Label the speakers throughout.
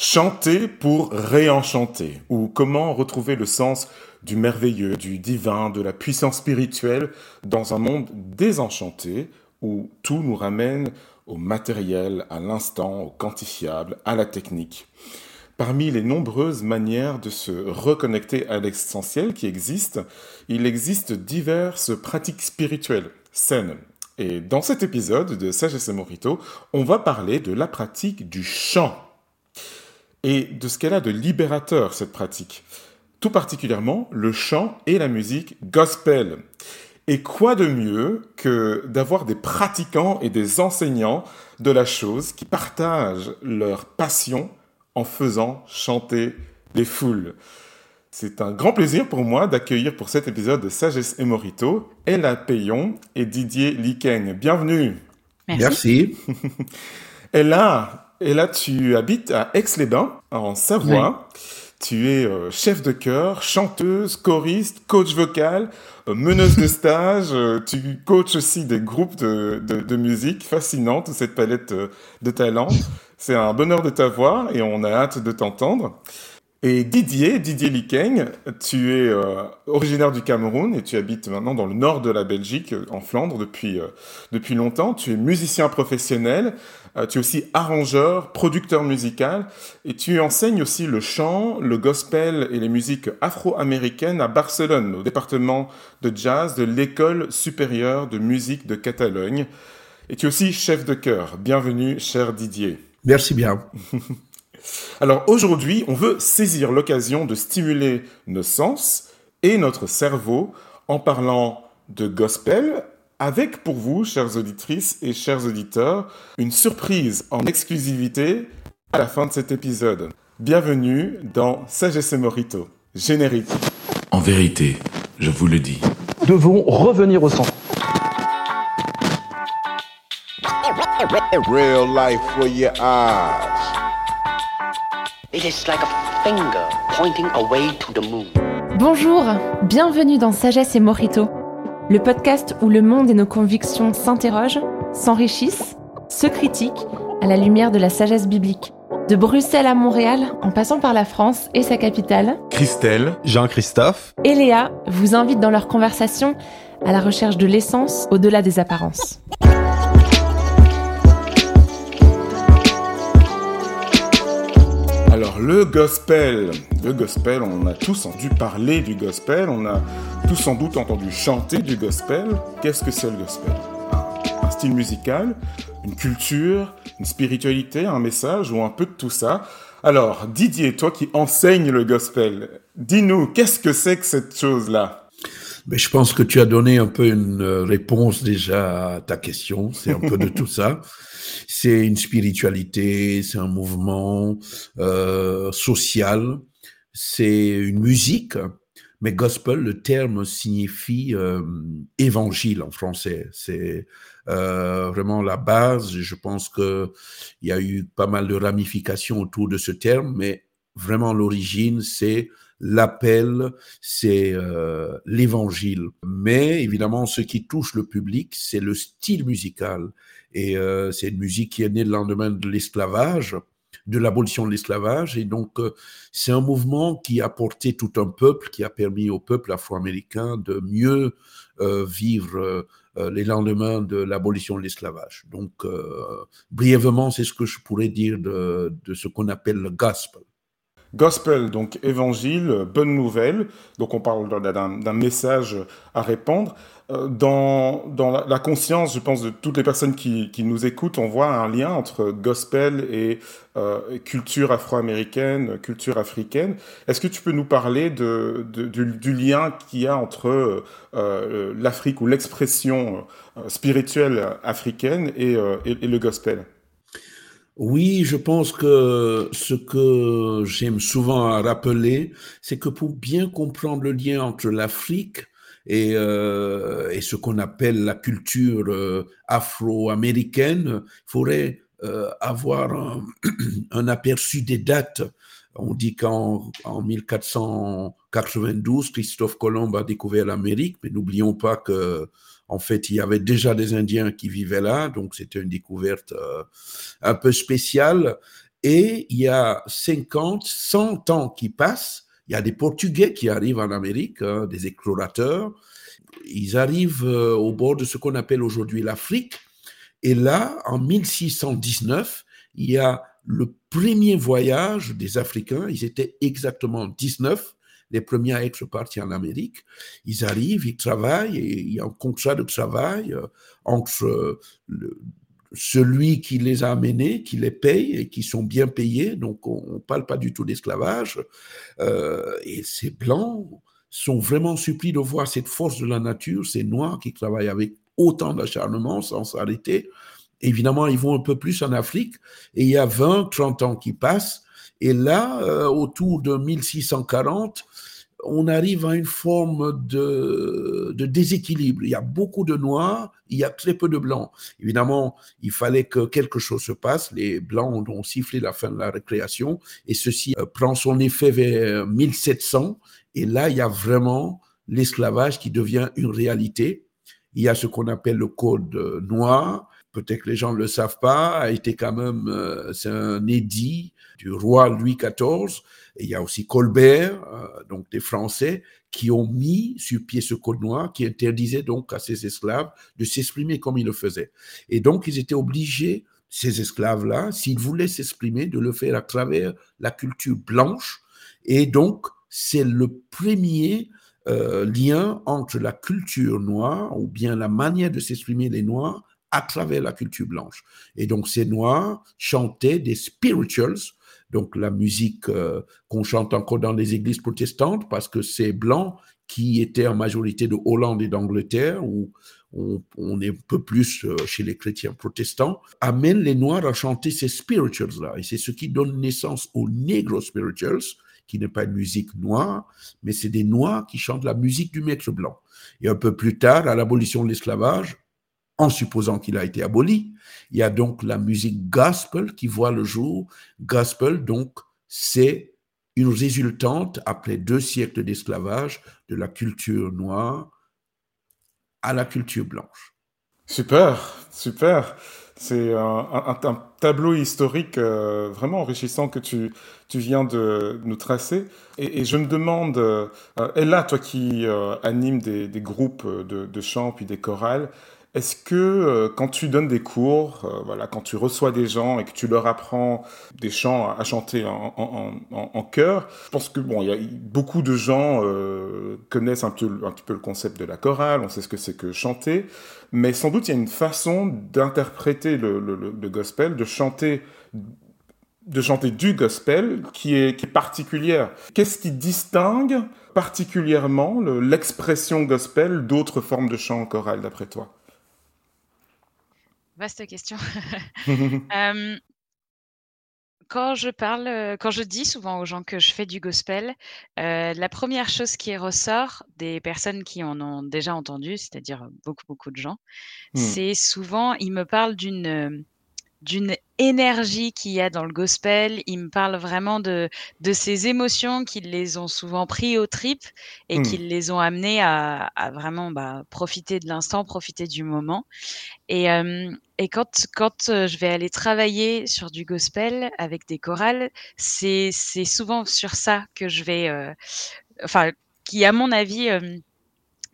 Speaker 1: Chanter pour réenchanter, ou comment retrouver le sens du merveilleux, du divin, de la puissance spirituelle dans un monde désenchanté où tout nous ramène au matériel, à l'instant, au quantifiable, à la technique. Parmi les nombreuses manières de se reconnecter à l'essentiel qui existent, il existe diverses pratiques spirituelles saines. Et dans cet épisode de Sagesse et Morito, on va parler de la pratique du chant et de ce qu'elle a de libérateur, cette pratique. Tout particulièrement le chant et la musique gospel. Et quoi de mieux que d'avoir des pratiquants et des enseignants de la chose qui partagent leur passion en faisant chanter les foules. C'est un grand plaisir pour moi d'accueillir pour cet épisode de Sagesse et Morito Ella Payon et Didier Liken. Bienvenue.
Speaker 2: Merci.
Speaker 1: Ella, et là, tu habites à Aix-les-Bains, en Savoie. Tu es euh, chef de chœur, chanteuse, choriste, coach vocal, euh, meneuse de stage. Euh, tu coaches aussi des groupes de, de, de musique. Fascinant, toute cette palette de talents. C'est un bonheur de t'avoir et on a hâte de t'entendre. Et Didier, Didier Likeng, tu es euh, originaire du Cameroun et tu habites maintenant dans le nord de la Belgique, en Flandre, depuis, euh, depuis longtemps. Tu es musicien professionnel, euh, tu es aussi arrangeur, producteur musical et tu enseignes aussi le chant, le gospel et les musiques afro-américaines à Barcelone, au département de jazz de l'École supérieure de musique de Catalogne. Et tu es aussi chef de chœur. Bienvenue, cher Didier.
Speaker 2: Merci bien.
Speaker 1: Alors aujourd'hui, on veut saisir l'occasion de stimuler nos sens et notre cerveau en parlant de gospel avec pour vous, chères auditrices et chers auditeurs, une surprise en exclusivité à la fin de cet épisode. Bienvenue dans Sagesse et Morito. Générique.
Speaker 3: En vérité, je vous le dis.
Speaker 4: Nous devons revenir au centre.
Speaker 5: Real life for your eyes.
Speaker 6: Bonjour, bienvenue dans Sagesse et Morito, le podcast où le monde et nos convictions s'interrogent, s'enrichissent, se critiquent à la lumière de la sagesse biblique. De Bruxelles à Montréal, en passant par la France et sa capitale,
Speaker 1: Christelle,
Speaker 7: Jean-Christophe
Speaker 6: et Léa vous invitent dans leur conversation à la recherche de l'essence au-delà des apparences.
Speaker 1: Le gospel, le gospel, on a tous entendu parler du gospel, on a tous sans doute entendu chanter du gospel. Qu'est-ce que c'est le gospel? Un, style musical, une culture, une spiritualité, un message ou un peu de tout ça. Alors Didier, toi qui enseignes le gospel, dis-nous, qu'est-ce que c'est que cette chose-là?
Speaker 2: Mais je pense que tu as donné un peu une réponse déjà à ta question. C'est un peu de tout ça c'est une spiritualité, c'est un mouvement euh, social, c'est une musique. Mais gospel, le terme signifie euh, évangile en français. C'est euh, vraiment la base. Je pense que il y a eu pas mal de ramifications autour de ce terme, mais vraiment l'origine, c'est l'appel, c'est euh, l'évangile. Mais évidemment, ce qui touche le public, c'est le style musical. Et euh, c'est une musique qui est née le lendemain de l'esclavage, de l'abolition de l'esclavage. Et donc, euh, c'est un mouvement qui a porté tout un peuple, qui a permis au peuple afro-américain de mieux euh, vivre les lendemains de l'abolition de l'esclavage. Donc, brièvement, c'est ce que je pourrais dire de, de ce qu'on appelle le gospel.
Speaker 1: Gospel, donc évangile, bonne nouvelle. Donc on parle d'un message à répandre. Euh, dans, dans la, conscience, je pense, de toutes les personnes qui, qui, nous écoutent, on voit un lien entre gospel et euh, culture afro-américaine, culture africaine. Est-ce que tu peux nous parler de, du, lien qu'il y a entre euh, l'Afrique ou l'expression spirituelle africaine et, et le gospel?
Speaker 2: Oui, je pense que ce que j'aime souvent rappeler, c'est que pour bien comprendre le lien entre l'Afrique et, euh, ce qu'on appelle la culture euh, afro-américaine, il faudrait euh, avoir un, aperçu des dates. On dit qu'en en 1492, Christophe Colomb a découvert l'Amérique, mais n'oublions pas que en fait, il y avait déjà des Indiens qui vivaient là, donc c'était une découverte euh, un peu spéciale. Et il y a 50, 100 ans qui passent. Il y a des Portugais qui arrivent en Amérique, hein, des explorateurs. Ils arrivent euh, au bord de ce qu'on appelle aujourd'hui l'Afrique. Et là, en 1619, il y a le premier voyage des Africains. Ils étaient exactement 19 les premiers à être partis en Amérique. Ils arrivent, ils travaillent, et il y a un contrat de travail euh, entre euh, celui qui les a amenés, qui les paye et qui sont bien payés. Donc, on ne parle pas du tout d'esclavage. Euh, et ces Blancs sont vraiment surpris de voir cette force de la nature, ces Noirs qui travaillent avec autant d'acharnement sans s'arrêter. Évidemment, ils vont un peu plus en Afrique et il y a 20, 30 ans qui passent. Et là, autour de 1640, on arrive à une forme de, déséquilibre. Il y a beaucoup de noirs, il y a très peu de blancs. Évidemment, il fallait que quelque chose se passe. Les blancs ont sifflé la fin de la récréation et ceci euh, prend son effet vers 1700. Et là, il y a vraiment l'esclavage qui devient une réalité. Il y a ce qu'on appelle le code noir. Peut-être que les gens ne le savent pas, a été quand même, euh, c'est un édit du roi Louis XIV il y a aussi Colbert, euh, donc des Français, qui ont mis sur pied ce code noir qui interdisait donc à ces esclaves de s'exprimer comme ils le faisaient. Et donc, ils étaient obligés, ces esclaves-là, s'ils voulaient s'exprimer, de le faire à travers la culture blanche. Et donc, c'est le premier euh, lien entre la culture noire, ou bien la manière de s'exprimer des Noirs, à travers la culture blanche. Et donc, ces Noirs chantaient des spirituals, donc la musique euh, qu'on chante encore dans les églises protestantes, parce que c'est blancs qui étaient en majorité de Hollande et d'Angleterre, où on, est un peu plus euh, chez les chrétiens protestants, amène les Noirs à chanter ces spirituals-là. Et c'est ce qui donne naissance aux Negro spirituals, qui n'est pas une musique noire, mais c'est des Noirs qui chantent la musique du maître blanc. Et un peu plus tard, à l'abolition de l'esclavage, en supposant qu'il a été aboli. Il y a donc la musique gospel qui voit le jour. Gospel, donc, c'est une résultante, après deux siècles d'esclavage, de la culture noire à la culture blanche.
Speaker 1: Super, super. C'est un, tableau historique euh, vraiment enrichissant que tu, tu viens de nous tracer. Et, je me demande, euh, Ella, toi qui euh, anime des, groupes de, de chant puis des chorales, est-ce que euh, quand tu donnes des cours, euh, voilà, quand tu reçois des gens et que tu leur apprends des chants à, chanter en, chœur, je pense que bon, y a beaucoup de gens euh, connaissent un, petit peu le concept de la chorale, on sait ce que c'est que chanter, mais sans doute il y a une façon d'interpréter le, gospel, de chanter de chanter du gospel qui est, particulière. Qu'est-ce qui distingue particulièrement l'expression gospel d'autres formes de chant choral d'après toi?
Speaker 7: Vaste question. quand je parle, quand je dis souvent aux gens que je fais du gospel, la première chose qui ressort des personnes qui en ont déjà entendu, c'est-à-dire beaucoup, beaucoup de gens, mmh. c'est souvent, ils me parlent d'une d'une énergie qu'il y a dans le gospel. Il me parle vraiment de, de ces émotions qui les ont souvent pris aux tripes et mmh. qui les ont amenés à, à vraiment bah, profiter de l'instant, profiter du moment. Et, euh, et quand, quand euh, je vais aller travailler sur du gospel avec des chorales, c'est souvent sur ça que je vais, euh, enfin, qui à mon avis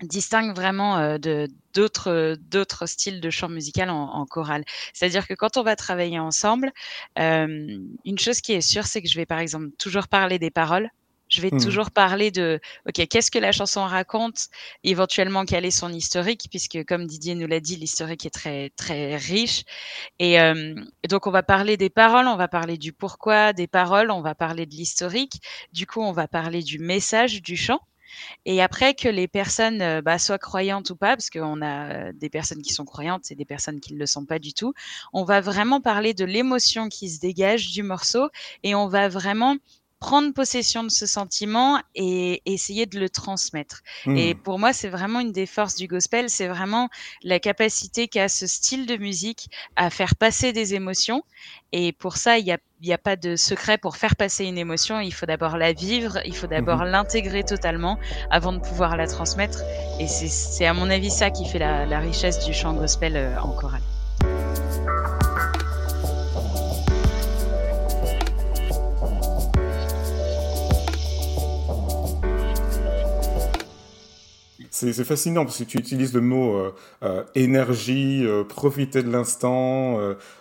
Speaker 7: distingue vraiment euh, de d'autres d'autres styles de chant musical en, chorale. C'est-à-dire que quand on va travailler ensemble, euh, une chose qui est sûre, c'est que je vais par exemple toujours parler des paroles. Je vais mmh. toujours parler de, ok, qu'est-ce que la chanson raconte, éventuellement quel est son historique, puisque comme Didier nous l'a dit, l'historique est très très riche. Et, euh, donc on va parler des paroles, on va parler du pourquoi des paroles, on va parler de l'historique. Du coup, on va parler du message du chant. Et après que les personnes euh, bah, soient croyantes ou pas, parce qu'on a euh, des personnes qui sont croyantes et des personnes qui ne le sont pas du tout, on va vraiment parler de l'émotion qui se dégage du morceau et on va vraiment prendre possession de ce sentiment et essayer de le transmettre. Et mmh. pour moi, c'est vraiment une des forces du gospel, c'est vraiment la capacité qu'a ce style de musique à faire passer des émotions. Et pour ça, il n'y a, y a pas de secret pour faire passer une émotion. Il faut d'abord la vivre, il faut d'abord mmh l'intégrer totalement avant de pouvoir la transmettre. Et c'est à mon avis ça qui fait la, la richesse du chant gospel euh, en chorale.
Speaker 1: C'est fascinant parce que tu utilises le mot énergie, profiter de l'instant,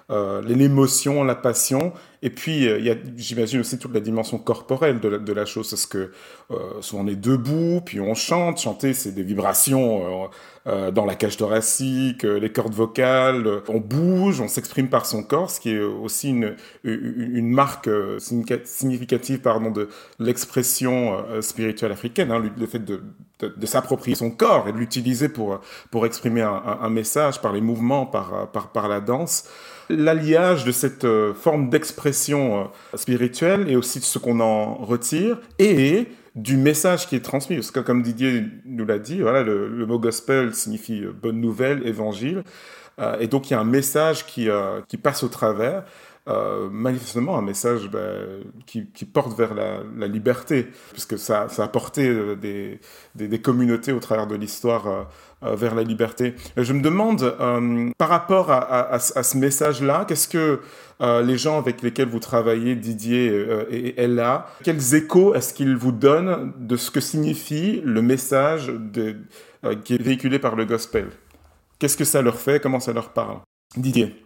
Speaker 1: l'émotion, la passion. Et puis, il y a, j'imagine aussi toute la dimension corporelle de la, de la chose, parce que souvent on est debout, puis on chante. Chanter, c'est des vibrations euh, dans la cage thoracique, euh, les cordes vocales, euh, on bouge, on s'exprime par son corps, ce qui est aussi une, marque significative pardon, de l'expression spirituelle africaine, hein, le fait de, s'approprier son corps et de l'utiliser pour, exprimer un, message par les mouvements, par la danse. L'alliage de cette forme d'expression spirituelle et aussi de ce qu'on en retire et du message qui est transmis. Parce que comme Didier nous l'a dit, voilà, le, mot gospel signifie euh, bonne nouvelle, évangile. Euh, et donc il y a un message qui, euh, passe au travers. Euh, manifestement un message bah, qui, porte vers la, liberté, puisque ça, a porté des, communautés au travers de l'histoire euh, vers la liberté. Je me demande, euh, par rapport à, ce message-là, qu'est-ce que euh, les gens avec lesquels vous travaillez, Didier et Ella, quels échos est-ce qu'ils vous donnent de ce que signifie le message qui est véhiculé par le gospel? Qu'est-ce que ça leur fait? Comment ça leur parle? Didier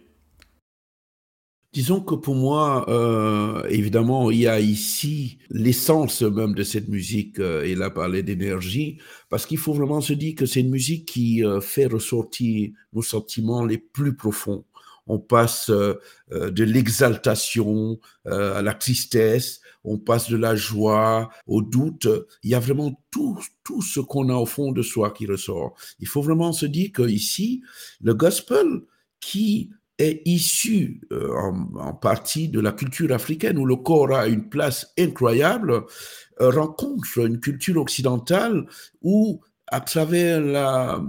Speaker 2: Disons que pour moi, euh, évidemment, il y a ici l'essence même de cette musique. Euh, il a parlé d'énergie, parce qu'il faut vraiment se dire que c'est une musique qui euh, fait ressortir nos sentiments les plus profonds. On passe euh, de l'exaltation à la tristesse, on passe de la joie au doute. Il y a vraiment tout, tout ce qu'on a au fond de soi qui ressort. Il faut vraiment se dire que ici, le gospel qui est issu euh, en, partie de la culture africaine où le corps a une place incroyable, euh, rencontre une culture occidentale où à travers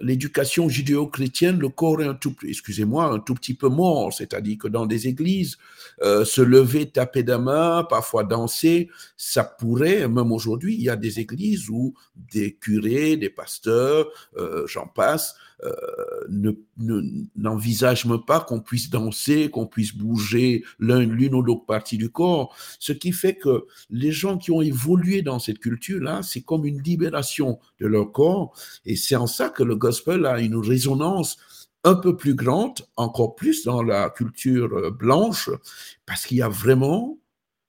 Speaker 2: l'éducation judéo-chrétienne, le corps est un tout, excusez-moi, un tout petit peu mort. C'est-à-dire que dans des églises, euh, se lever, taper des mains, parfois danser, ça pourrait, même aujourd'hui, il y a des églises où des curés, des pasteurs, j'en passe, euh, ne, n'envisage même pas qu'on puisse danser, qu'on puisse bouger l'une ou l'autre partie du corps. Ce qui fait que les gens qui ont évolué dans cette culture-là, c'est comme une libération de leur corps. Et c'est en ça que le gospel a une résonance un peu plus grande, encore plus dans la culture euh, blanche, parce qu'il y a vraiment,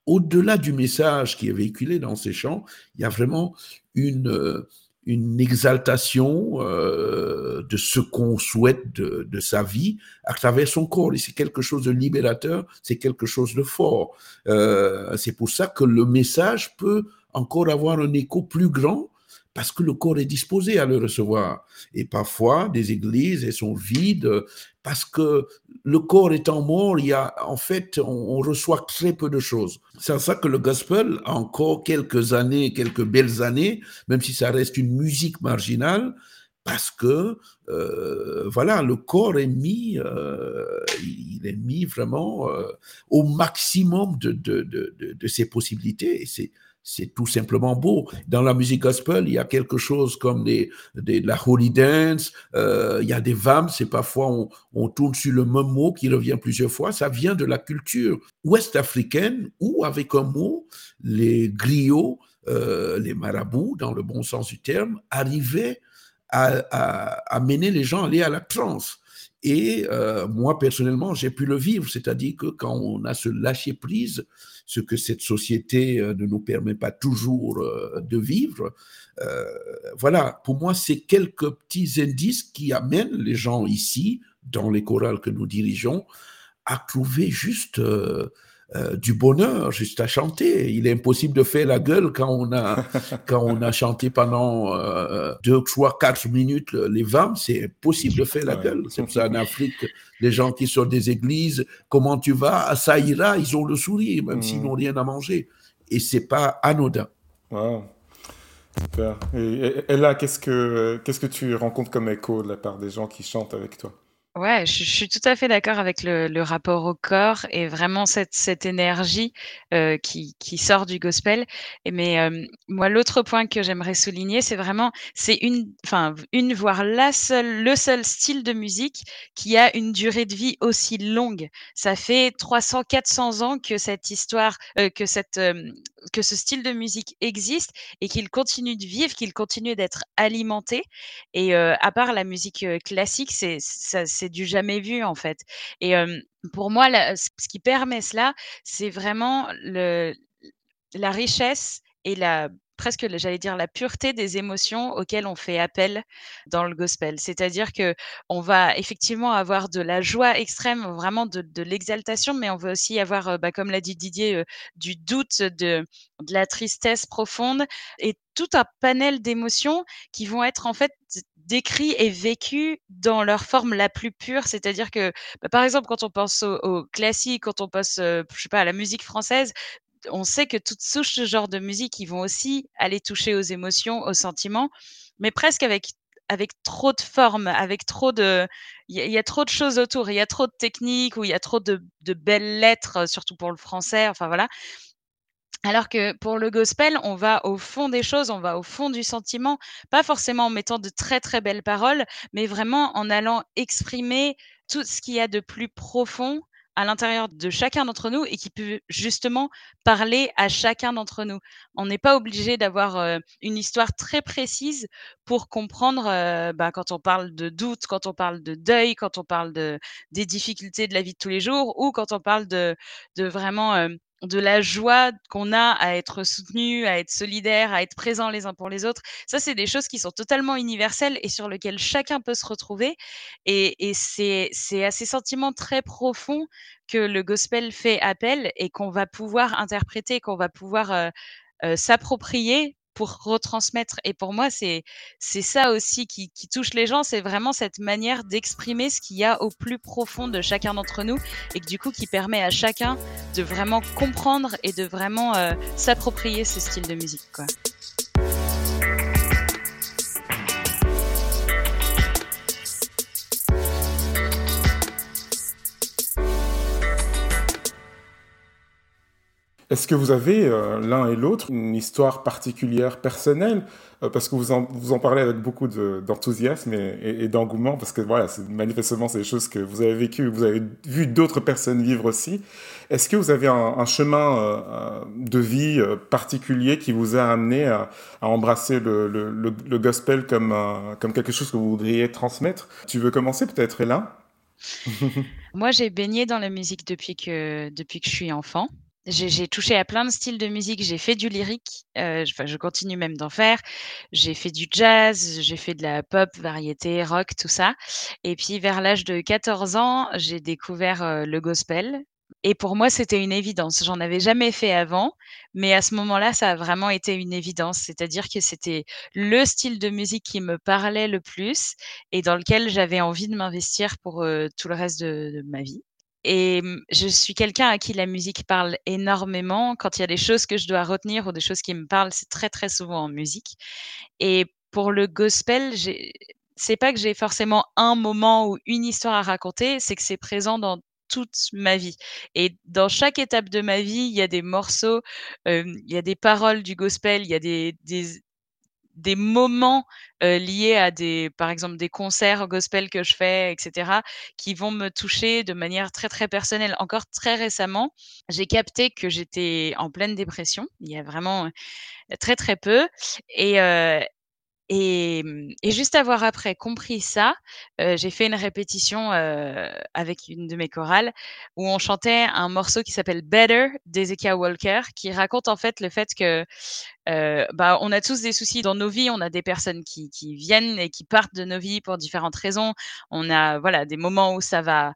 Speaker 2: au-delà du message qui est véhiculé dans ces chants, il y a vraiment une, euh, une exaltation euh, de ce qu'on souhaite de, de, sa vie à travers son corps. Et c'est quelque chose de libérateur, c'est quelque chose de fort. Euh, c'est pour ça que le message peut encore avoir un écho plus grand parce que le corps est disposé à le recevoir. Et parfois, des églises, elles sont vides parce que le corps étant mort, il y a, en fait, on, reçoit très peu de choses. C'est en ça que le gospel a encore quelques années, quelques belles années, même si ça reste une musique marginale, parce que euh, voilà, le corps est mis, euh, il est mis vraiment euh, au maximum de, de, de, de, ses possibilités. C'est tout simplement beau. Dans la musique gospel, il y a quelque chose comme des, des la holy dance, euh, il y a des vams, c'est parfois on, tourne sur le même mot qui revient plusieurs fois. Ça vient de la culture ouest-africaine où, avec un mot, les griots, euh, les marabouts, dans le bon sens du terme, arrivaient à mener les gens à aller à la transe. Et euh, moi, personnellement, j'ai pu le vivre, c'est-à-dire que quand on a ce lâcher-prise, ce que cette société euh, ne nous permet pas toujours euh, de vivre, euh, voilà, pour moi, c'est quelques petits indices qui amènent les gens ici, dans les chorales que nous dirigeons, à trouver juste euh, du bonheur juste à chanter. Il est impossible de faire la gueule quand on a, quand on a chanté pendant euh, deux, trois, quatre minutes les vams. C'est impossible de faire la gueule. C'est pour ça en Afrique, les gens qui sont des églises, comment tu vas? Ah, Ça ira, ils ont le sourire, même s'ils mm. n'ont rien à manger. Et c'est pas anodin.
Speaker 1: Wow. Super. Et, et là, qu'est-ce que, qu'est-ce que tu rencontres comme écho de la part des gens qui chantent avec toi?
Speaker 7: Ouais, je, suis tout à fait d'accord avec le, rapport au corps et vraiment cette, cette énergie euh, qui, qui sort du gospel. Et mais euh, moi, l'autre point que j'aimerais souligner, c'est vraiment, c'est une, enfin, une voire la seule, le seul style de musique qui a une durée de vie aussi longue. Ça fait 300, 400 ans que cette histoire, euh, que cette, que ce style de musique existe et qu'il continue de vivre, qu'il continue d'être alimenté. Et à part la musique classique, c'est ça, c'est du jamais vu en fait. Et pour moi, ce qui permet cela, c'est vraiment la richesse et la presque j'allais dire la pureté des émotions auxquelles on fait appel dans le gospel. C'est-à-dire que on va effectivement avoir de la joie extrême, vraiment de l'exaltation, mais on va aussi avoir, bah, comme l'a dit Didier, du doute, de la tristesse profonde et tout un panel d'émotions qui vont être en fait décrits et vécus dans leur forme la plus pure. C'est-à-dire que, bah, par exemple, quand on pense au classique, quand on pense, heu, je sais pas, à la musique française, on sait que toutes souches ce genre de musique, ils vont aussi aller toucher aux émotions, aux sentiments, mais presque avec avec trop de formes, avec trop de il y y a trop de choses autour, il y a trop de techniques ou il y a trop de de belles lettres, surtout pour le français, enfin voilà. Alors que pour le gospel, on va au fond des choses, on va au fond du sentiment, pas forcément en mettant de très, très belles paroles, mais vraiment en allant exprimer tout ce qu'il y a de plus profond à l'intérieur de chacun d'entre nous et qui peut justement parler à chacun d'entre nous. On n'est pas obligé d'avoir, heu, une histoire très précise pour comprendre, heu, bah, quand on parle de doute, quand on parle de deuil, quand on parle de des difficultés de la vie de tous les jours ou quand on parle de de vraiment, hem, de la joie qu'on a à être soutenu, à être solidaire, à être présent les uns pour les autres. Ça, c'est des choses qui sont totalement universelles et sur lesquelles chacun peut se retrouver et et c'est à ces sentiments très profonds que le gospel fait appel et qu'on va pouvoir interpréter, qu'on va pouvoir, heu heu, s'approprier pour retransmettre et pour moi, c'est c'est ça aussi qui qui touche les gens, c'est vraiment cette manière d'exprimer ce qu'il y a au plus profond de chacun d'entre nous et du coup qui permet à chacun de vraiment comprendre et de vraiment, heu, s'approprier ce style de musique, quoi.
Speaker 1: Est-ce que vous avez euh, l'un et l'autre une histoire particulière personnelle? Euh, Parce que vous en, vous en parlez avec beaucoup de- d'enthousiasme et, et- et d'engouement, parce que voilà, manifestement, c'est des choses que vous avez vécues, vous avez vu d'autres personnes vivre aussi. Est-ce que vous avez un, un chemin euh, de vie particulier qui vous a amené à, à embrasser le, le- le- le gospel comme, comme quelque chose que vous voudriez transmettre? Tu veux commencer peut-être, là
Speaker 7: Moi, j'ai baigné dans la musique depuis que depuis que je suis enfant. J'ai touché à plein de styles de musique. J'ai fait du lyrique, heu, enfin, je continue même d'en faire. J'ai fait du jazz, j'ai fait de la pop, variété, rock, tout ça et puis vers l'âge de 14 ans, j'ai découvert, heu, le gospel et pour moi, c'était une évidence. J'en avais jamais fait avant, mais à ce moment-là, ça a vraiment été une évidence. C'est-à-dire que c'était le style de musique qui me parlait le plus et dans lequel j'avais envie de m'investir pour, heu, tout le reste de ma vie et mmh, je suis quelqu'un à qui la musique parle énormément. Quand il y a des choses que je dois retenir ou des choses qui me parlent, c'est très, très souvent en musique et pour le gospel, c'est pas que j'ai forcément un moment ou une histoire à raconter, c'est que c'est présent dans toute ma vie et dans chaque étape de ma vie, il y a des morceaux, hem, il y a des paroles du gospel, il y a des des moments, heu, liés à des par exemple, des concerts gospel que je fais et cetera, qui vont me toucher de manière très, très personnelle. Encore très récemment, j'ai capté que j'étais en pleine dépression, il y a vraiment, très, très peu et heu et mmh et juste avoir après compris ça, j'ai fait une répétition, avec une de mes chorales où on chantait un morceau qui s'appelle «Better» d'Hezekiah Walker, qui raconte en fait le fait que, bah, on a tous des soucis dans nos vies. On a des personnes qui qui viennent et qui partent de nos vies pour différentes raisons. On a, voilà, des moments où ça va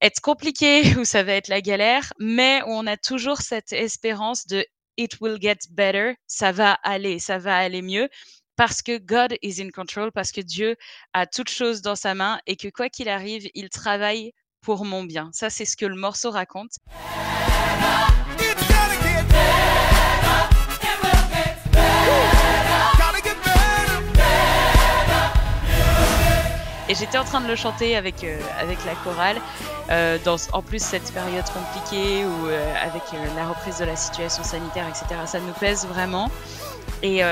Speaker 7: être compliqué, où ça va être la galère, mais où on a toujours cette espérance de «It will get better», ça va aller, ça va aller mieux parce que God is in control, parce que Dieu a toutes choses dans sa main et que quoi qu'il arrive, il travaille pour mon bien. Ça, c'est ce que le morceau raconte. Et j'étais en train de le chanter avec, euh, avec la chorale. Euh, en plus, cette période compliquée où, euh, avec la reprise de la situation sanitaire, etc., ça nous pèse vraiment. Et,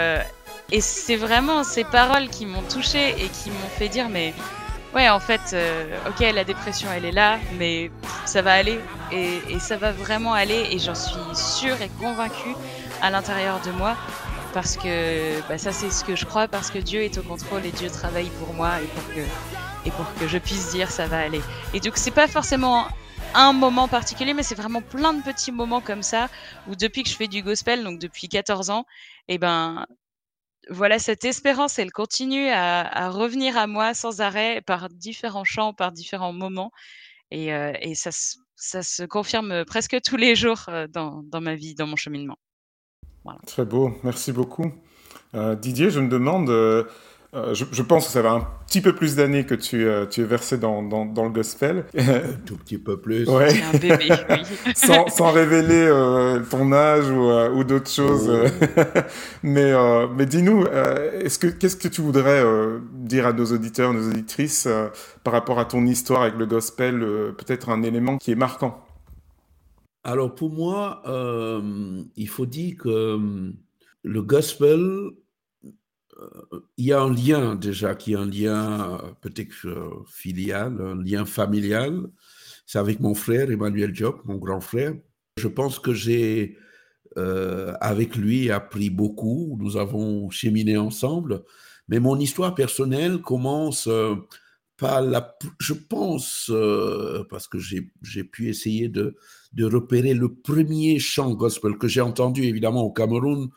Speaker 7: et c'est vraiment ces paroles qui m'ont touchée et qui m'ont fait dire, mais ouais, en fait, ok, la dépression, elle est là, mais ça va aller. Et, et ça va vraiment aller. Et j'en suis sûre et convaincue à l'intérieur de moi parce que bah, ça c'est ce que je crois parce que Dieu est au contrôle et Dieu travaille pour moi et pour que et pour que je puisse dire ça va aller. Et donc c'est pas forcément un moment particulier, mais c'est vraiment plein de petits moments comme ça où depuis que je fais du gospel, donc depuis 14 ans, et eh ben voilà cette espérance, elle continue à, revenir à moi sans arrêt par différents chants, par différents moments, et, euh, ça, se confirme presque tous les jours euh, dans, dans ma vie, dans mon cheminement.
Speaker 1: Très beau, merci beaucoup. Euh, Didier, je me demande, euh, euh, je, pense que ça va un petit peu plus d'années que tu, tu es versé dans, dans, dans, le gospel.
Speaker 2: Un tout petit peu plus.
Speaker 1: Ouais.
Speaker 7: Un bébé, oui.
Speaker 1: sans, sans, révéler ton âge ou, ou d'autres choses. Oh. mais mais dis-nous, est-ce que, qu'est-ce que tu voudrais dire à nos auditeurs, nos auditrices par rapport à ton histoire avec le gospel, peut-être un élément qui est marquant?
Speaker 2: Alors pour moi, euh, il faut dire que euh, le gospel, euh, il y a un lien déjà, qui est un lien peut-être filial, un lien familial. C'est avec mon frère Emmanuel Job, mon grand frère. Je pense que j'ai avec lui appris beaucoup. Nous avons cheminé ensemble. Mais mon histoire personnelle commence par la, je pense, parce que j'ai pu essayer de de repérer le premier chant gospel que j'ai entendu évidemment au Cameroun.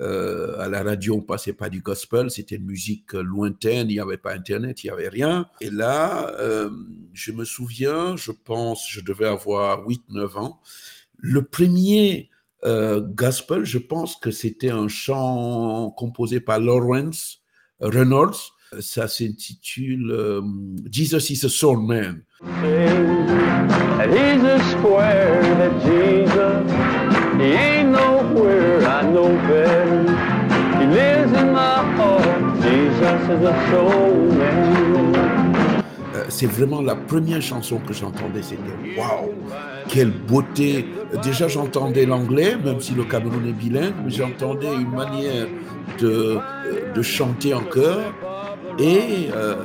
Speaker 2: Euh, à la radio, on passait pas du gospel, c'était une musique lointaine, il n'y avait pas Internet, il n'y avait rien. Et là, euh, je me souviens, je pense, je devais avoir 8-9 ans, le premier euh, gospel, je pense que c'était un chant composé par Lawrence Reynolds. Ça s'intitule Jesus is a Soul Man. Square Jesus, he nowhere c'est vraiment la première chanson que j'entendais, c'était waouh, quelle beauté. Déjà, j'entendais l'anglais, même si le Cameroun est bilingue, mais j'entendais une manière de, euh, de chanter en chœur. Et euh,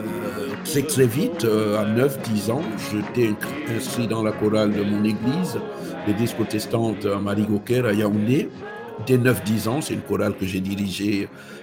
Speaker 2: très vite, euh, à 9-10 ans, j'étais inscrit dans la chorale de mon église, l'église protestante à Marigoker à Yaoundé. Dès 9-10 ans, c'est une chorale que j'ai dirigée euh,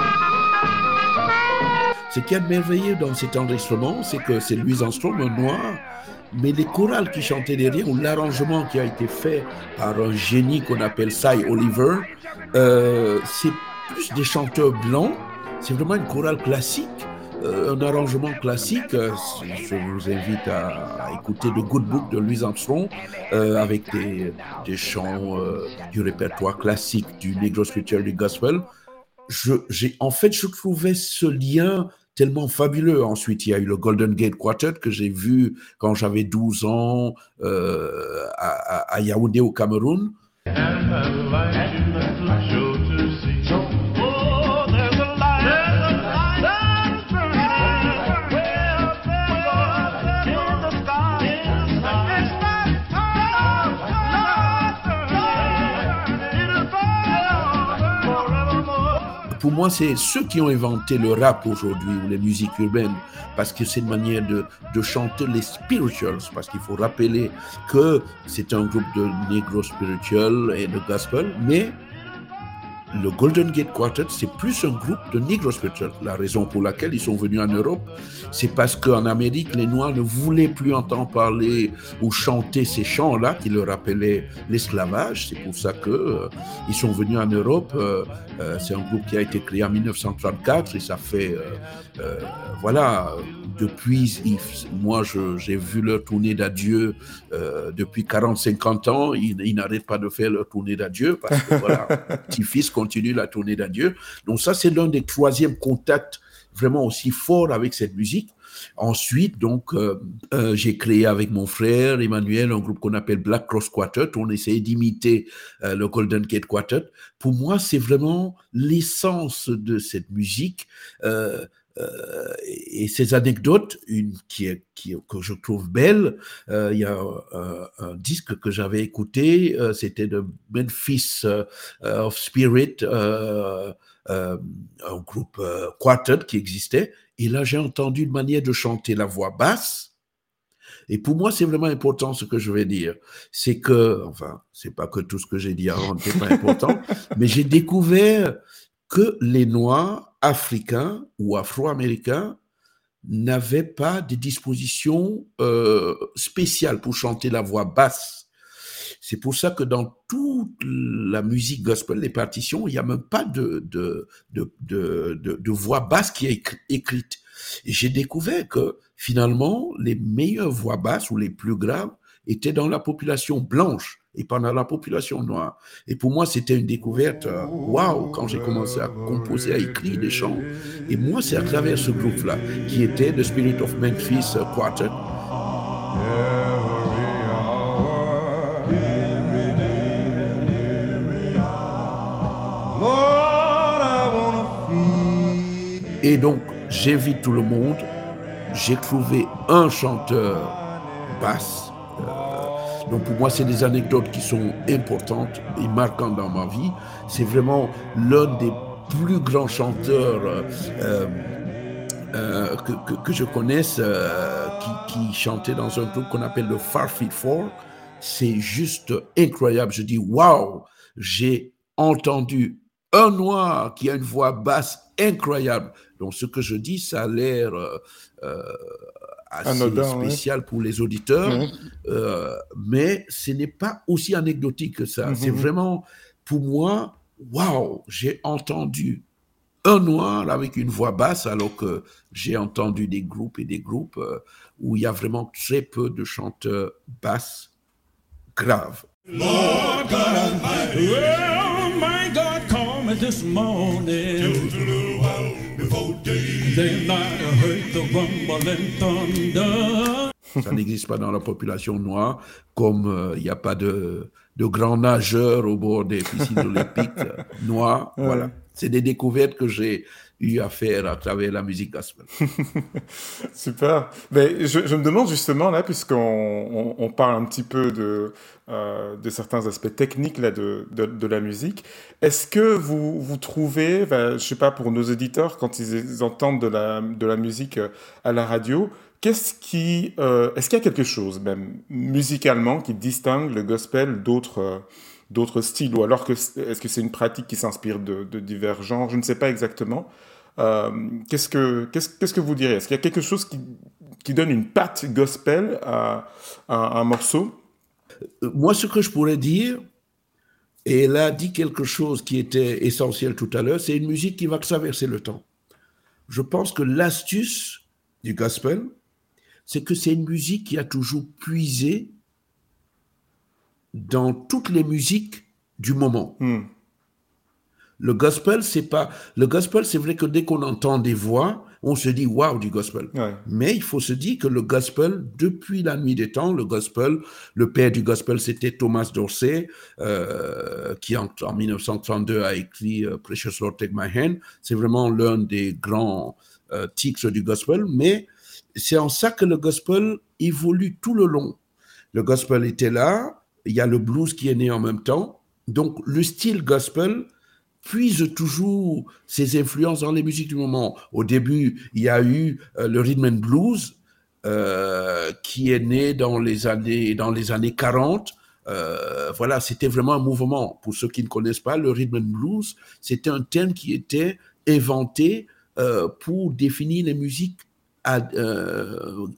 Speaker 2: Ce qui est merveilleux dans cet enregistrement, c'est que c'est Louis Armstrong, noir, mais les chorales qui chantaient derrière, ou l'arrangement qui a été fait par un génie qu'on appelle Cy Oliver, euh, c'est plus des chanteurs blancs c'est vraiment une chorale classique, euh, un arrangement classique. Euh, je vous invite à, écouter The Good Book de Louis Armstrong euh, avec des, chants du répertoire classique du Negro Spiritual du Gospel. Je, en fait, je trouvais ce lien tellement fabuleux. Ensuite, il y a eu le Golden Gate Quartet que j'ai vu quand j'avais 12 ans à, à, Yaoundé au Cameroun. Pour moi, c'est ceux qui ont inventé le rap aujourd'hui ou les musiques urbaines, parce que c'est une manière de, de chanter les spirituals, parce qu'il faut rappeler que c'est un groupe de negro spiritual et de gospel, mais le Golden Gate Quartet, c'est plus un groupe de Negro spiritual. La raison pour laquelle ils sont venus en Europe, c'est parce qu'en Amérique, les Noirs ne voulaient plus entendre parler ou chanter ces chants-là qui leur rappelaient l'esclavage. C'est pour ça qu'ils euh, sont venus en Europe. Euh, euh, c'est un groupe qui a été créé en 1934 et ça fait, voilà, depuis, moi, j'ai vu leur tournée d'adieu depuis 40-50 ans. Ils, ils n'arrêtent pas de faire leur tournée d'adieu parce que voilà, petit-fils continue la tournée d'adieu. Donc ça, c'est l'un des troisièmes contacts vraiment aussi forts avec cette musique. Ensuite, donc, euh, euh, j'ai créé avec mon frère Emmanuel un groupe qu'on appelle Black Cross Quartet. On essayait d'imiter euh, le Golden Gate Quartet. Pour moi, c'est vraiment l'essence de cette musique. Et ces anecdotes, une qui est, qui, que je trouve belle, il y a un disque que j'avais écouté, c'était de Memphis of Spirit, un groupe quartet qui existait, et là, j'ai entendu une manière de chanter la voix basse. Et pour moi, c'est vraiment important ce que je vais dire. C'est que, enfin, c'est pas que tout ce que j'ai dit avant n'était pas important, mais j'ai découvert que les Noirs africains ou afro-américains n'avaient pas de dispositions euh, spéciales pour chanter la voix basse. C'est pour ça que dans toute la musique gospel, les partitions, il n'y a même pas de, voix basse qui est écrite. J'ai découvert que finalement, les meilleures voix basses ou les plus graves étaient dans la population blanche et pas dans la population noire. Et pour moi, c'était une découverte, euh, waouh, quand j'ai commencé à composer, à écrire des chants. Et moi, c'est à travers ce groupe-là, qui était The Spirit of Memphis Quartet. Et donc, j'invite tout le monde. J'ai trouvé un chanteur basse. Euh, donc pour moi, c'est des anecdotes qui sont importantes et marquantes dans ma vie. C'est vraiment l'un des plus grands chanteurs euh, euh, que, que, je connaisse qui, qui, chantait dans un groupe qu'on appelle le Farfeet Four. C'est juste incroyable. Je dis, waouh, j'ai entendu un noir qui a une voix basse incroyable. Donc, ce que je dis, ça a l'air euh, euh, assez spécial pour les auditeurs, mhm. euh, mais ce n'est pas aussi anecdotique que ça. C'est mhm. vraiment, pour moi, waouh, j'ai entendu un noir avec une voix basse, alors que j'ai entendu des groupes et des groupes où il y a vraiment très peu de chanteurs basses graves. Ça n'existe pas dans la population noire, comme euh, il n'y a pas de, de grands nageurs au bord des piscines olympiques euh, noirs. Voilà. C'est des découvertes que j'ai eu à faire à travers la musique gospel.
Speaker 1: Super. Mais je, me demande justement, là, puisqu'on on, parle un petit peu de, euh, certains aspects techniques là, de, de, la musique, est-ce que vous, vous trouvez, ben, je sais pas, pour nos éditeurs, quand ils entendent de la, de la musique euh, à la radio, Qu'est-ce qui, euh, est-ce qu'il y a quelque chose, même musicalement, qui distingue le gospel d'autres, d'autres styles, ou alors que est-ce que c'est une pratique qui s'inspire de, divers genres? Je ne sais pas exactement. Euh, qu'est-ce que qu'est-ce, qu'est-ce que vous direz? Est-ce qu'il y a quelque chose qui, qui donne une patte gospel à, à, un morceau?
Speaker 2: Moi, ce que je pourrais dire, et elle a dit quelque chose qui était essentiel tout à l'heure, c'est une musique qui va traverser le temps. Je pense que l'astuce du gospel, c'est que c'est une musique qui a toujours puisé dans toutes les musiques du moment. Hmm. Le gospel, c'est pas. Le gospel, c'est vrai que dès qu'on entend des voix, on se dit waouh du gospel. Mais il faut se dire que le gospel, depuis la nuit des temps, le gospel, le père du gospel, c'était Thomas Dorsey, euh, qui en, 1932 a écrit euh, Precious Lord Take My Hand. C'est vraiment l'un des grands euh, titres du gospel. Mais c'est en ça que le gospel évolue tout le long. Le gospel était là, il y a le blues qui est né en même temps. Donc le style gospel puise toujours ses influences dans les musiques du moment. Au début, il y a eu euh, le rhythm and blues euh, qui est né dans les années dans les années 40. Euh, voilà, c'était vraiment un mouvement. Pour ceux qui ne connaissent pas, le rhythm and blues, c'était un thème qui était inventé pour définir les musiques à,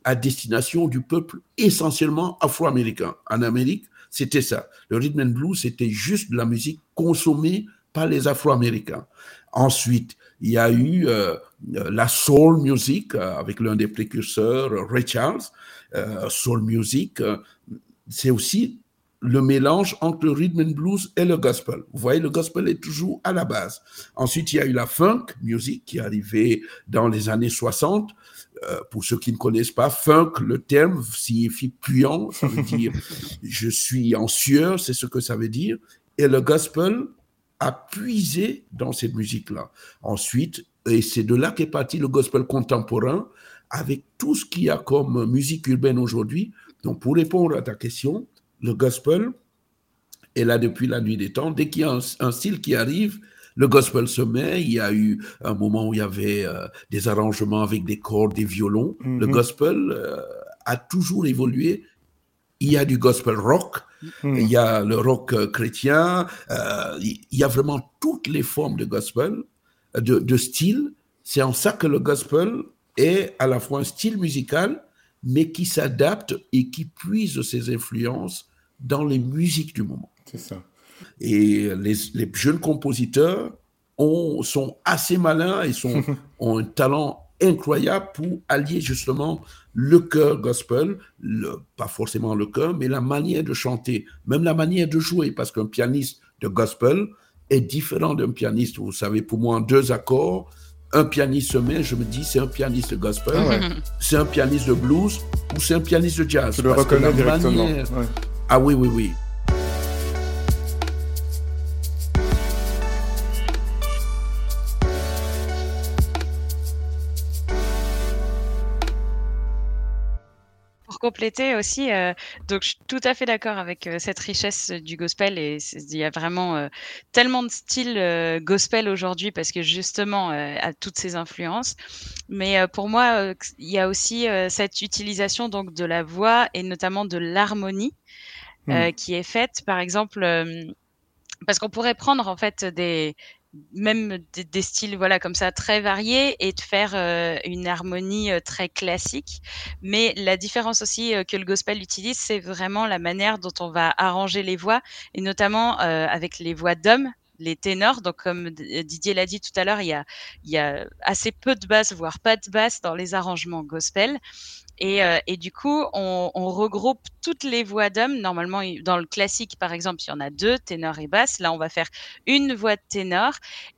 Speaker 2: à, destination du peuple essentiellement afro-américain. En Amérique, c'était ça. Le rhythm and blues, c'était juste de la musique consommée pas les Afro-Américains. Ensuite, il y a eu euh, la soul music euh, avec l'un des précurseurs, Ray Charles. Euh, soul music, c'est aussi le mélange entre le rhythm and blues et le gospel. Vous voyez, le gospel est toujours à la base. Ensuite, il y a eu la funk music qui est arrivée dans les années 60. Euh, pour ceux qui ne connaissent pas, funk, le terme signifie puant, ça veut dire je suis en sueur, c'est ce que ça veut dire. Et le gospel a puisé dans cette musique-là. Ensuite, et c'est de là qu'est parti le gospel contemporain, avec tout ce qu'il y a comme musique urbaine aujourd'hui. Donc, pour répondre à ta question, le gospel est là depuis la nuit des temps. Dès qu'il y a un, style qui arrive, le gospel se met. Il y a eu un moment où il y avait euh, des arrangements avec des cordes, des violons. Le mhm. gospel euh, a toujours évolué. Il y a du gospel rock, mhm. il y a le rock euh, chrétien, il y a vraiment toutes les formes de gospel, de, de style. C'est en ça que le gospel est à la fois un style musical, mais qui s'adapte et qui puise ses influences dans les musiques du moment.
Speaker 1: C'est ça.
Speaker 2: Et les, les, jeunes compositeurs ont, sont assez malins et sont, ont un talent incroyable pour allier justement le chœur gospel, le, pas forcément le chœur, mais la manière de chanter, même la manière de jouer, parce qu'un pianiste de gospel est différent d'un pianiste. Vous savez, pour moi, en deux accords, un pianiste se met, je me dis, c'est un pianiste de gospel, c'est un pianiste de blues ou c'est un pianiste de jazz.
Speaker 1: Je le reconnais directement.
Speaker 2: Ah oui, oui, oui.
Speaker 7: Compléter aussi, euh, donc je suis tout à fait d'accord avec euh, cette richesse du gospel et il y a vraiment euh, tellement de styles gospel aujourd'hui parce que justement à toutes ces influences. Mais pour moi, il y a aussi cette utilisation donc de la voix et notamment de l'harmonie mmh. qui est faite, par exemple, parce qu'on pourrait prendre en fait des même des, styles voilà comme ça très variés et de faire euh, une harmonie très classique. Mais la différence aussi que le gospel utilise, c'est vraiment la manière dont on va arranger les voix et notamment avec les voix d'hommes les ténors. Donc, comme Didier l'a dit tout à l'heure, il y a, assez peu de basses, voire pas de basses dans les arrangements gospel. Et, euh, du coup, on, regroupe toutes les voix d'hommes. Normalement, dans le classique, par exemple, il y en a deux, ténor et basse. Là, on va faire une voix de ténor.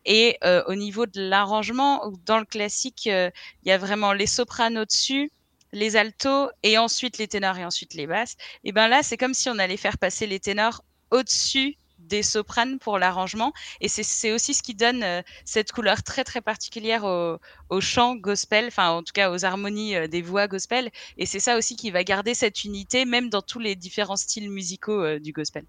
Speaker 7: Et euh, au niveau de l'arrangement, dans le classique, euh, il y a vraiment les sopranos au-dessus, les altos, et ensuite les ténors et ensuite les basses. Et ben là, c'est comme si on allait faire passer les ténors au-dessus des sopranes pour l'arrangement. Et c'est aussi ce qui donne euh, cette couleur très très particulière au, au, chant gospel, enfin en tout cas aux harmonies euh, des voix gospel. Et c'est ça aussi qui va garder cette unité, même dans tous les différents styles musicaux euh, du gospel.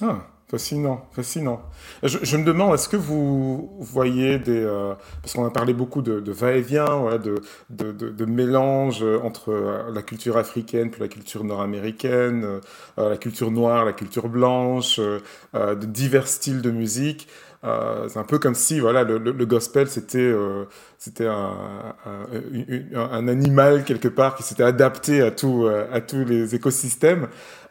Speaker 1: Ah, fascinant, fascinant. Je, me demande, est-ce que vous voyez des... Euh, parce qu'on a parlé beaucoup de, va-et-vient, ouais, de, de, mélange entre euh, la culture africaine puis la culture nord-américaine, euh, la culture noire, la culture blanche, de divers styles de musique. c'est un peu comme si voilà le, gospel c'était c'était un, un, un, animal quelque part qui s'était adapté à tout à tous les écosystèmes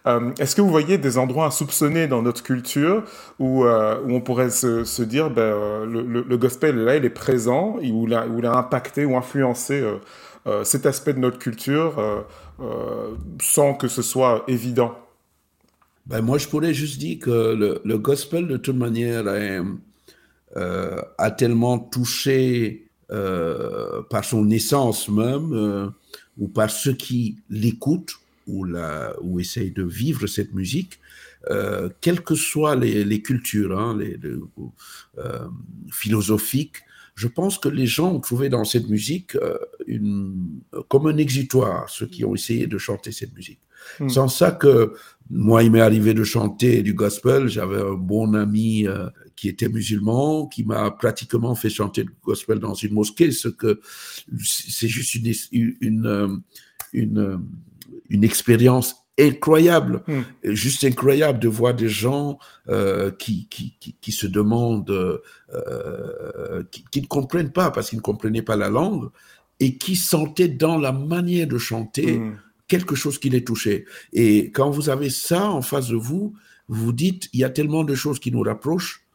Speaker 1: euh, est-ce que vous voyez des endroits à soupçonner dans notre culture où, euh, où on pourrait se, dire ben, euh, le, gospel, là, il est présent, où il a impacté ou influencé cet aspect de notre culture sans que ce soit évident?
Speaker 2: Ben, Moi, je pourrais juste dire que le, le gospel, de toute manière, a tellement touché par son essence même, ou par ceux qui l'écoutent, ou, la, ou essaye de vivre cette musique, euh, quelles que soient les, les cultures hein, les, euh, philosophiques, je pense que les gens ont trouvé dans cette musique euh, une, comme un exutoire, ceux qui ont essayé de chanter cette musique. Hmm. Sans ça que moi, il m'est arrivé de chanter du gospel. J'avais un bon ami euh, qui était musulman, qui m'a pratiquement fait chanter du gospel dans une mosquée, ce que c'est juste une, une, euh, une une expérience incroyable, hmm. juste incroyable de voir des gens euh, qui, qui, qui, qui, se demandent, euh, qui, ne comprennent pas parce qu'ils ne comprenaient pas la langue et qui sentaient dans la manière de chanter hmm. quelque chose qui les touchait. Et quand vous avez ça en face de vous, vous vous dites, il y a tellement de choses qui nous rapprochent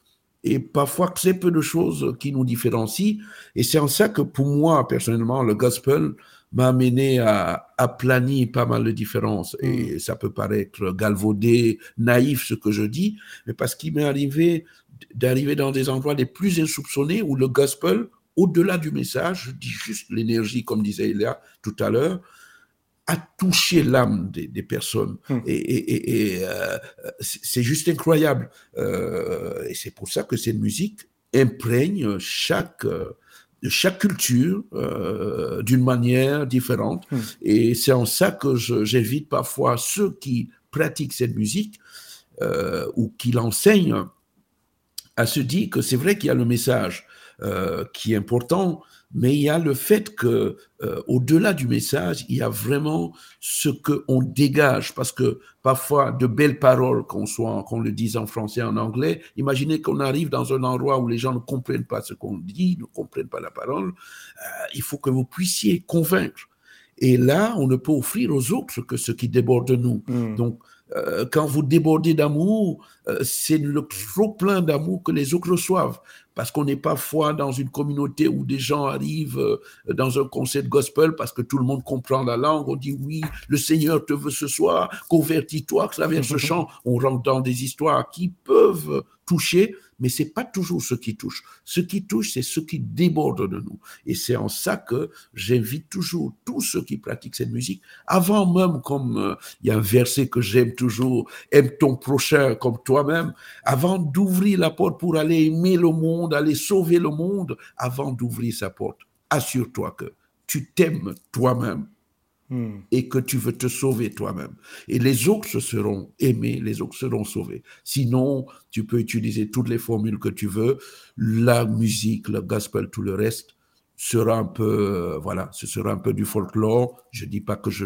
Speaker 2: et parfois très peu de choses qui nous différencient. Et c'est en ça que pour moi, personnellement, le gospel m'a amené à aplanir pas mal de différences. Et ça peut paraître galvaudé, naïf ce que je dis, mais parce qu'il m'est arrivé d'arriver dans des endroits les plus insoupçonnés où le gospel, au-delà du message, je dis juste l'énergie, comme disait Elia tout à l'heure, a touché l'âme des, personnes.
Speaker 1: Hmm.
Speaker 2: Et, euh, c'est juste incroyable. Euh, et c'est pour ça que cette musique imprègne chaque, chaque culture euh, d'une manière différente.
Speaker 1: Hmm.
Speaker 2: Et c'est en ça que j'invite parfois ceux qui pratiquent cette musique ou qui l'enseignent à se dire que c'est vrai qu'il y a le message qui est important, mais il y a le fait que euh, au-delà du message, il y a vraiment ce que on dégage parce que parfois de belles paroles qu'on soit qu'on le dise en français en anglais, imaginez qu'on arrive dans un endroit où les gens ne comprennent pas ce qu'on dit, ne comprennent pas la parole, euh, il faut que vous puissiez convaincre. Et là, on ne peut offrir aux autres que ce qui déborde de nous.
Speaker 1: Hmm.
Speaker 2: Donc euh, quand vous débordez d'amour, c'est le trop plein d'amour que les autres reçoivent parce qu'on est parfois dans une communauté où des gens arrivent euh, dans un concert gospel parce que tout le monde comprend la langue, on dit oui, le Seigneur te veut ce soir, convertis-toi, que ça ce chant, on rentre dans des histoires qui peuvent toucher, mais c'est pas toujours ce qui touche. Ce qui touche, c'est ce qui déborde de nous. Et c'est en ça que j'invite toujours tous ceux qui pratiquent cette musique, avant même, comme euh, il y a un verset que j'aime toujours, aime ton prochain comme toi-même, avant d'ouvrir la porte pour aller aimer le monde, aller sauver le monde, avant d'ouvrir sa porte, assure-toi que tu t'aimes toi-même
Speaker 1: Hmm.
Speaker 2: et que tu veux te sauver toi-même. Et les autres seront aimés, les autres seront sauvés. Sinon, tu peux utiliser toutes les formules que tu veux, la musique, le gospel, tout le reste sera un peu, euh, voilà, ce sera un peu du folklore. Je dis pas que je,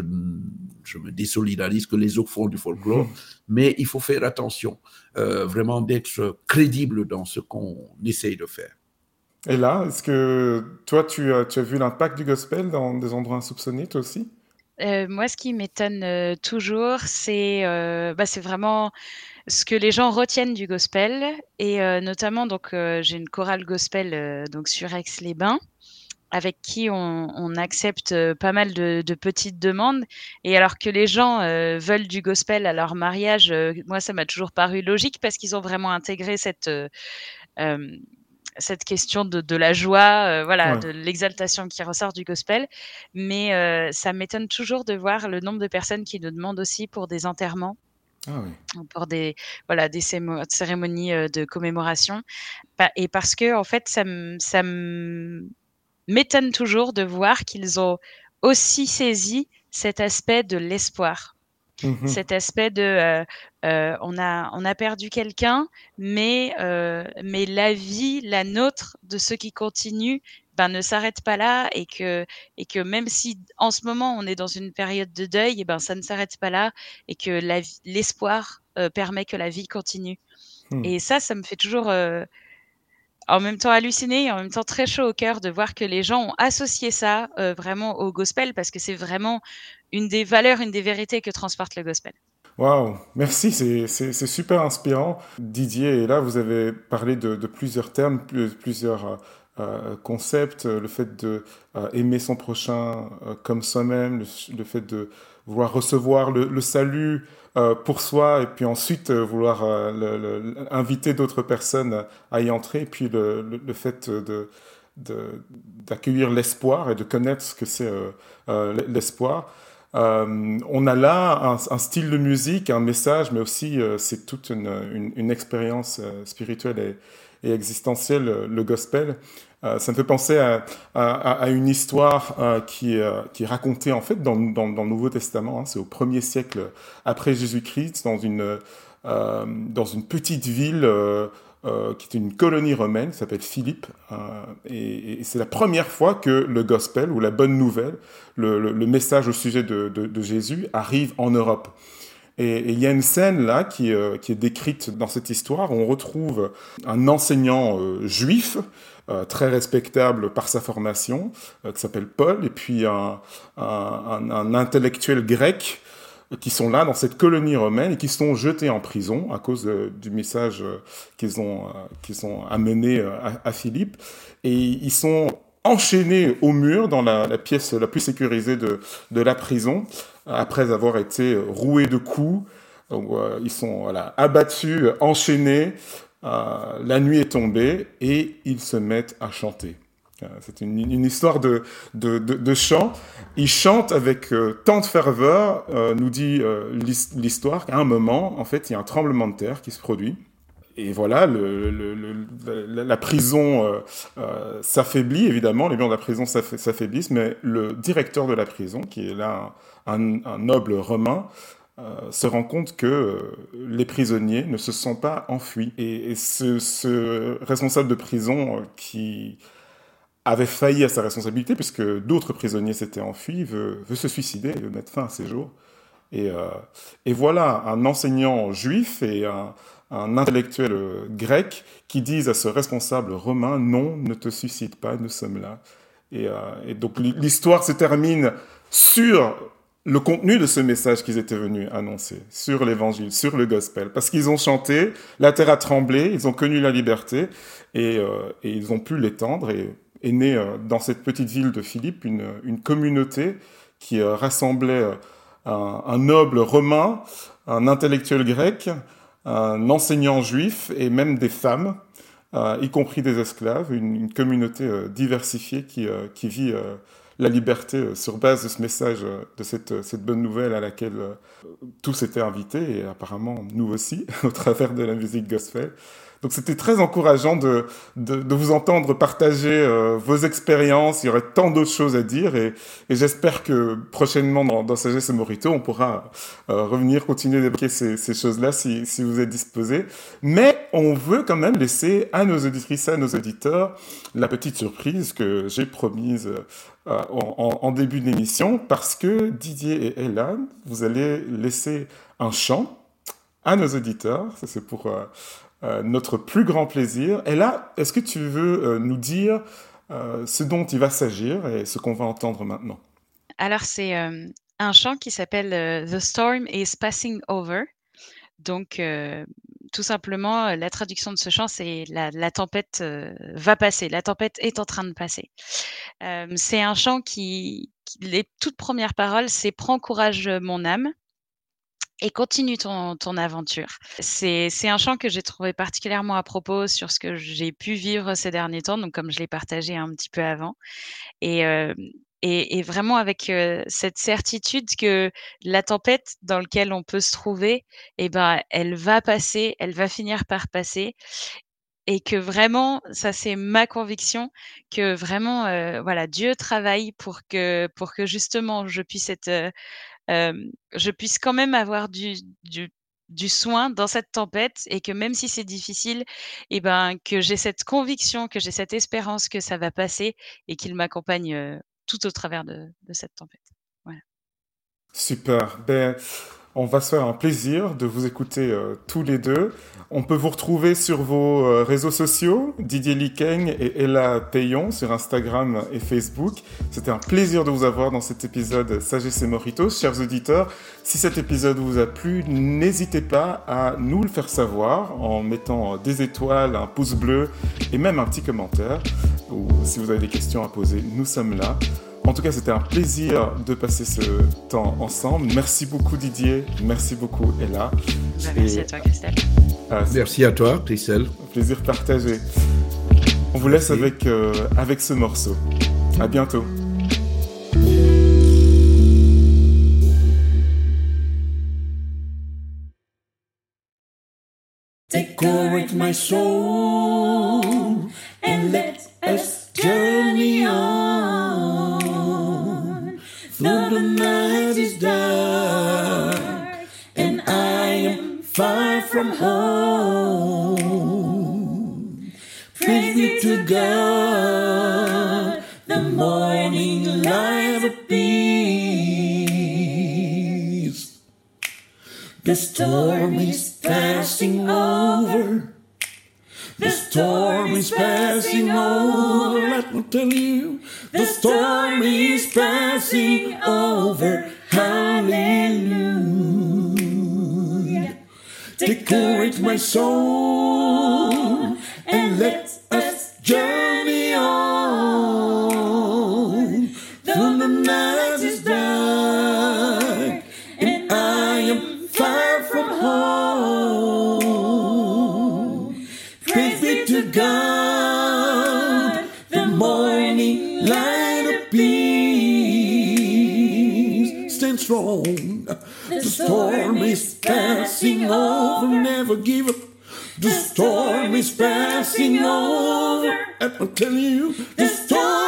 Speaker 2: je me désolidarise que les autres font du folklore,
Speaker 1: Hmm.
Speaker 2: mais il faut faire attention, euh, vraiment d'être crédible dans ce qu'on essaye de faire.
Speaker 1: Et là, est-ce que toi, tu as, tu as vu l'impact du gospel dans des endroits insoupçonnés, toi aussi?
Speaker 7: Euh, moi, ce qui m'étonne euh, toujours, c'est euh, bah, vraiment ce que les gens retiennent du gospel. Et notamment, donc, j'ai une chorale gospel donc sur Aix-les-Bains, avec qui on, accepte pas mal de, petites demandes. Et alors que les gens veulent du gospel à leur mariage, moi, ça m'a toujours paru logique parce qu'ils ont vraiment intégré cette cette question de, de la joie, euh, voilà,
Speaker 1: Ouais.
Speaker 7: de l'exaltation qui ressort du gospel. Mais euh, ça m'étonne toujours de voir le nombre de personnes qui nous demandent aussi pour des enterrements,
Speaker 1: Ah oui.
Speaker 7: pour des voilà des cérémonies euh, de commémoration. Et parce que en fait, ça m'étonne toujours de voir qu'ils ont aussi saisi cet aspect de l'espoir
Speaker 1: Mhm.
Speaker 7: cet aspect de euh, euh, on a on a perdu quelqu'un mais euh, mais la vie la nôtre de ceux qui continuent ben ne s'arrête pas là et que et que même si en ce moment on est dans une période de deuil et ben ça ne s'arrête pas là et que l'espoir permet que la vie continue
Speaker 1: Hmm.
Speaker 7: et ça ça me fait toujours en même temps halluciner et en même temps très chaud au cœur de voir que les gens ont associé ça euh, vraiment au gospel parce que c'est vraiment une des valeurs, une des vérités que transporte le gospel.
Speaker 1: Waouh, merci, c'est super inspirant. Didier, et là, vous avez parlé de, plusieurs termes, plus- plusieurs euh, euh, concepts, le fait de aimer son prochain comme soi-même, le, fait de vouloir recevoir le, salut pour soi, et puis ensuite euh, vouloir euh, inviter d'autres personnes à y entrer, et puis le, le, fait de d'accueillir l'espoir et de connaître ce que c'est euh, euh, l'espoir. Euh, on a là un, style de musique, un message, mais aussi euh, c'est toute une, une, expérience euh, spirituelle et, existentielle, euh, le gospel. Euh, ça me fait penser à, une histoire euh, euh, qui est racontée en fait dans, le Nouveau Testament. hein. c'est au premier siècle après Jésus-Christ, dans une, dans une petite ville qui est une colonie romaine qui s'appelle Philippe. et c'est la première fois que le gospel ou la bonne nouvelle, le, message au sujet de, Jésus arrive en Europe. Et il y a une scène là qui, est décrite dans cette histoire où on retrouve un enseignant juif très respectable par sa formation, euh, qui s'appelle Paul, et puis un, intellectuel grec qui sont là dans cette colonie romaine et qui sont jetés en prison à cause du message qu'ils ont, qu'ils ont amené à, Philippe. Et ils sont enchaînés au mur dans la, pièce la plus sécurisée de, la prison, après avoir été roués de coups. Ils sont abattus, enchaînés. La nuit est tombée et ils se mettent à chanter. Euh, c'est une, histoire de, de, de, chant. Il chante avec euh, tant de ferveur, euh, nous dit l'histoire, qu'à un moment, en fait, il y a un tremblement de terre qui se produit. Et voilà, la prison s'affaiblit, évidemment, les murs de la prison s'affaiblissent, mais le directeur de la prison, qui est là un, noble romain, se rend compte que les prisonniers ne se sont pas enfuis. Et, ce, responsable de prison qui avait failli à sa responsabilité puisque d'autres prisonniers s'étaient enfuis, veut, se suicider, veut mettre fin à ses jours. Et, euh, et voilà un enseignant juif et un, intellectuel grec qui disent à ce responsable romain non, ne te suicide pas, nous sommes là. Euh, et donc l'histoire se termine sur le contenu de ce message qu'ils étaient venus annoncer, sur l'évangile, sur le gospel, parce qu'ils ont chanté, la terre a tremblé, ils ont connu la liberté et, euh, ils ont pu l'étendre. Et est née euh, dans cette petite ville de Philippe une, communauté qui euh, rassemblait un, noble romain, un intellectuel grec, un enseignant juif et même des femmes, y compris des esclaves, une, communauté diversifiée qui vit la liberté sur base de ce message, de cette, cette bonne nouvelle à laquelle tous étaient invités, et apparemment nous aussi, au travers de la musique gospel. Donc c'était très encourageant de, de, vous entendre partager euh, vos expériences. Il y aurait tant d'autres choses à dire et, j'espère que prochainement dans, dans Sagesse et Morito, on pourra euh, revenir, continuer d'évoquer ces, choses-là si, si vous êtes disposés. Mais on veut quand même laisser à nos auditrices, à nos auditeurs, la petite surprise que j'ai promise euh, en, début d'émission parce que Didier et Ella, vous allez laisser un chant à nos auditeurs. Ça c'est pour euh, notre plus grand plaisir. Et là, est-ce que tu veux euh, nous dire euh, ce dont il va s'agir et ce qu'on va entendre maintenant?
Speaker 7: Alors, c'est un chant qui s'appelle The Storm is Passing Over. Donc, tout simplement, la traduction de ce chant, c'est la, tempête va passer, la tempête est en train de passer. c'est un chant qui, les toutes premières paroles, c'est Prends courage, mon âme et continue ton, ton aventure. C'est, un chant que j'ai trouvé particulièrement à propos sur ce que j'ai pu vivre ces derniers temps, donc comme je l'ai partagé un petit peu avant. Et, euh, et, vraiment avec euh, cette certitude que la tempête dans laquelle on peut se trouver, eh ben, elle va passer, elle va finir par passer. Et que vraiment, ça c'est ma conviction, que vraiment, euh, voilà, Dieu travaille pour que, pour que justement je puisse être euh, je puisse quand même avoir du, du, du, soin dans cette tempête et que même si c'est difficile, et eh ben, que j'ai cette conviction, que j'ai cette espérance que ça va passer et qu'il m'accompagne tout au travers de, cette tempête. Voilà.
Speaker 1: Super. Ben, on va se faire un plaisir de vous écouter euh, tous les deux. On peut vous retrouver sur vos euh, réseaux sociaux, Didier Likeng et Ella Payon sur Instagram et Facebook. C'était un plaisir de vous avoir dans cet épisode Sagesse et Moritos. Chers auditeurs, si cet épisode vous a plu, n'hésitez pas à nous le faire savoir en mettant des étoiles, un pouce bleu et même un petit commentaire. Ou si vous avez des questions à poser, nous sommes là. En tout cas, c'était un plaisir de passer ce temps ensemble. Merci beaucoup Didier, merci beaucoup Ella.
Speaker 7: Bah, merci Et... à toi Christelle.
Speaker 2: Ah, merci à toi Christelle.
Speaker 1: Plaisir partagé. On vous laisse avec, euh, avec ce morceau. À bientôt. Decorate my soul and let The night is dark and I am far from home, praise be to God, the morning light peace. The storm is passing over storm is passing over. Let me tell you, the storm is passing over. Hallelujah.
Speaker 2: decorate my soul, and let us journey. Strong. The storm is passing over, never give up. The storm is passing over. I'm telling you, the storm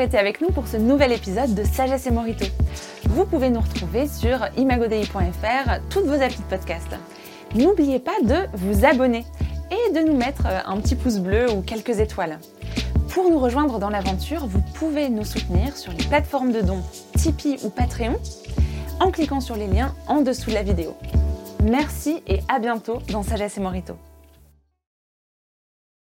Speaker 6: été avec nous pour ce nouvel épisode de Sagesse et Morito. Vous pouvez nous retrouver sur imagodei.fr, toutes vos applis de podcast. N'oubliez pas de vous abonner et de nous mettre un petit pouce bleu ou quelques étoiles. Pour nous rejoindre dans l'aventure, vous pouvez nous soutenir sur les plateformes de dons Tipeee ou Patreon en cliquant sur les liens en dessous de la vidéo. Merci et à bientôt dans Sagesse et Morito.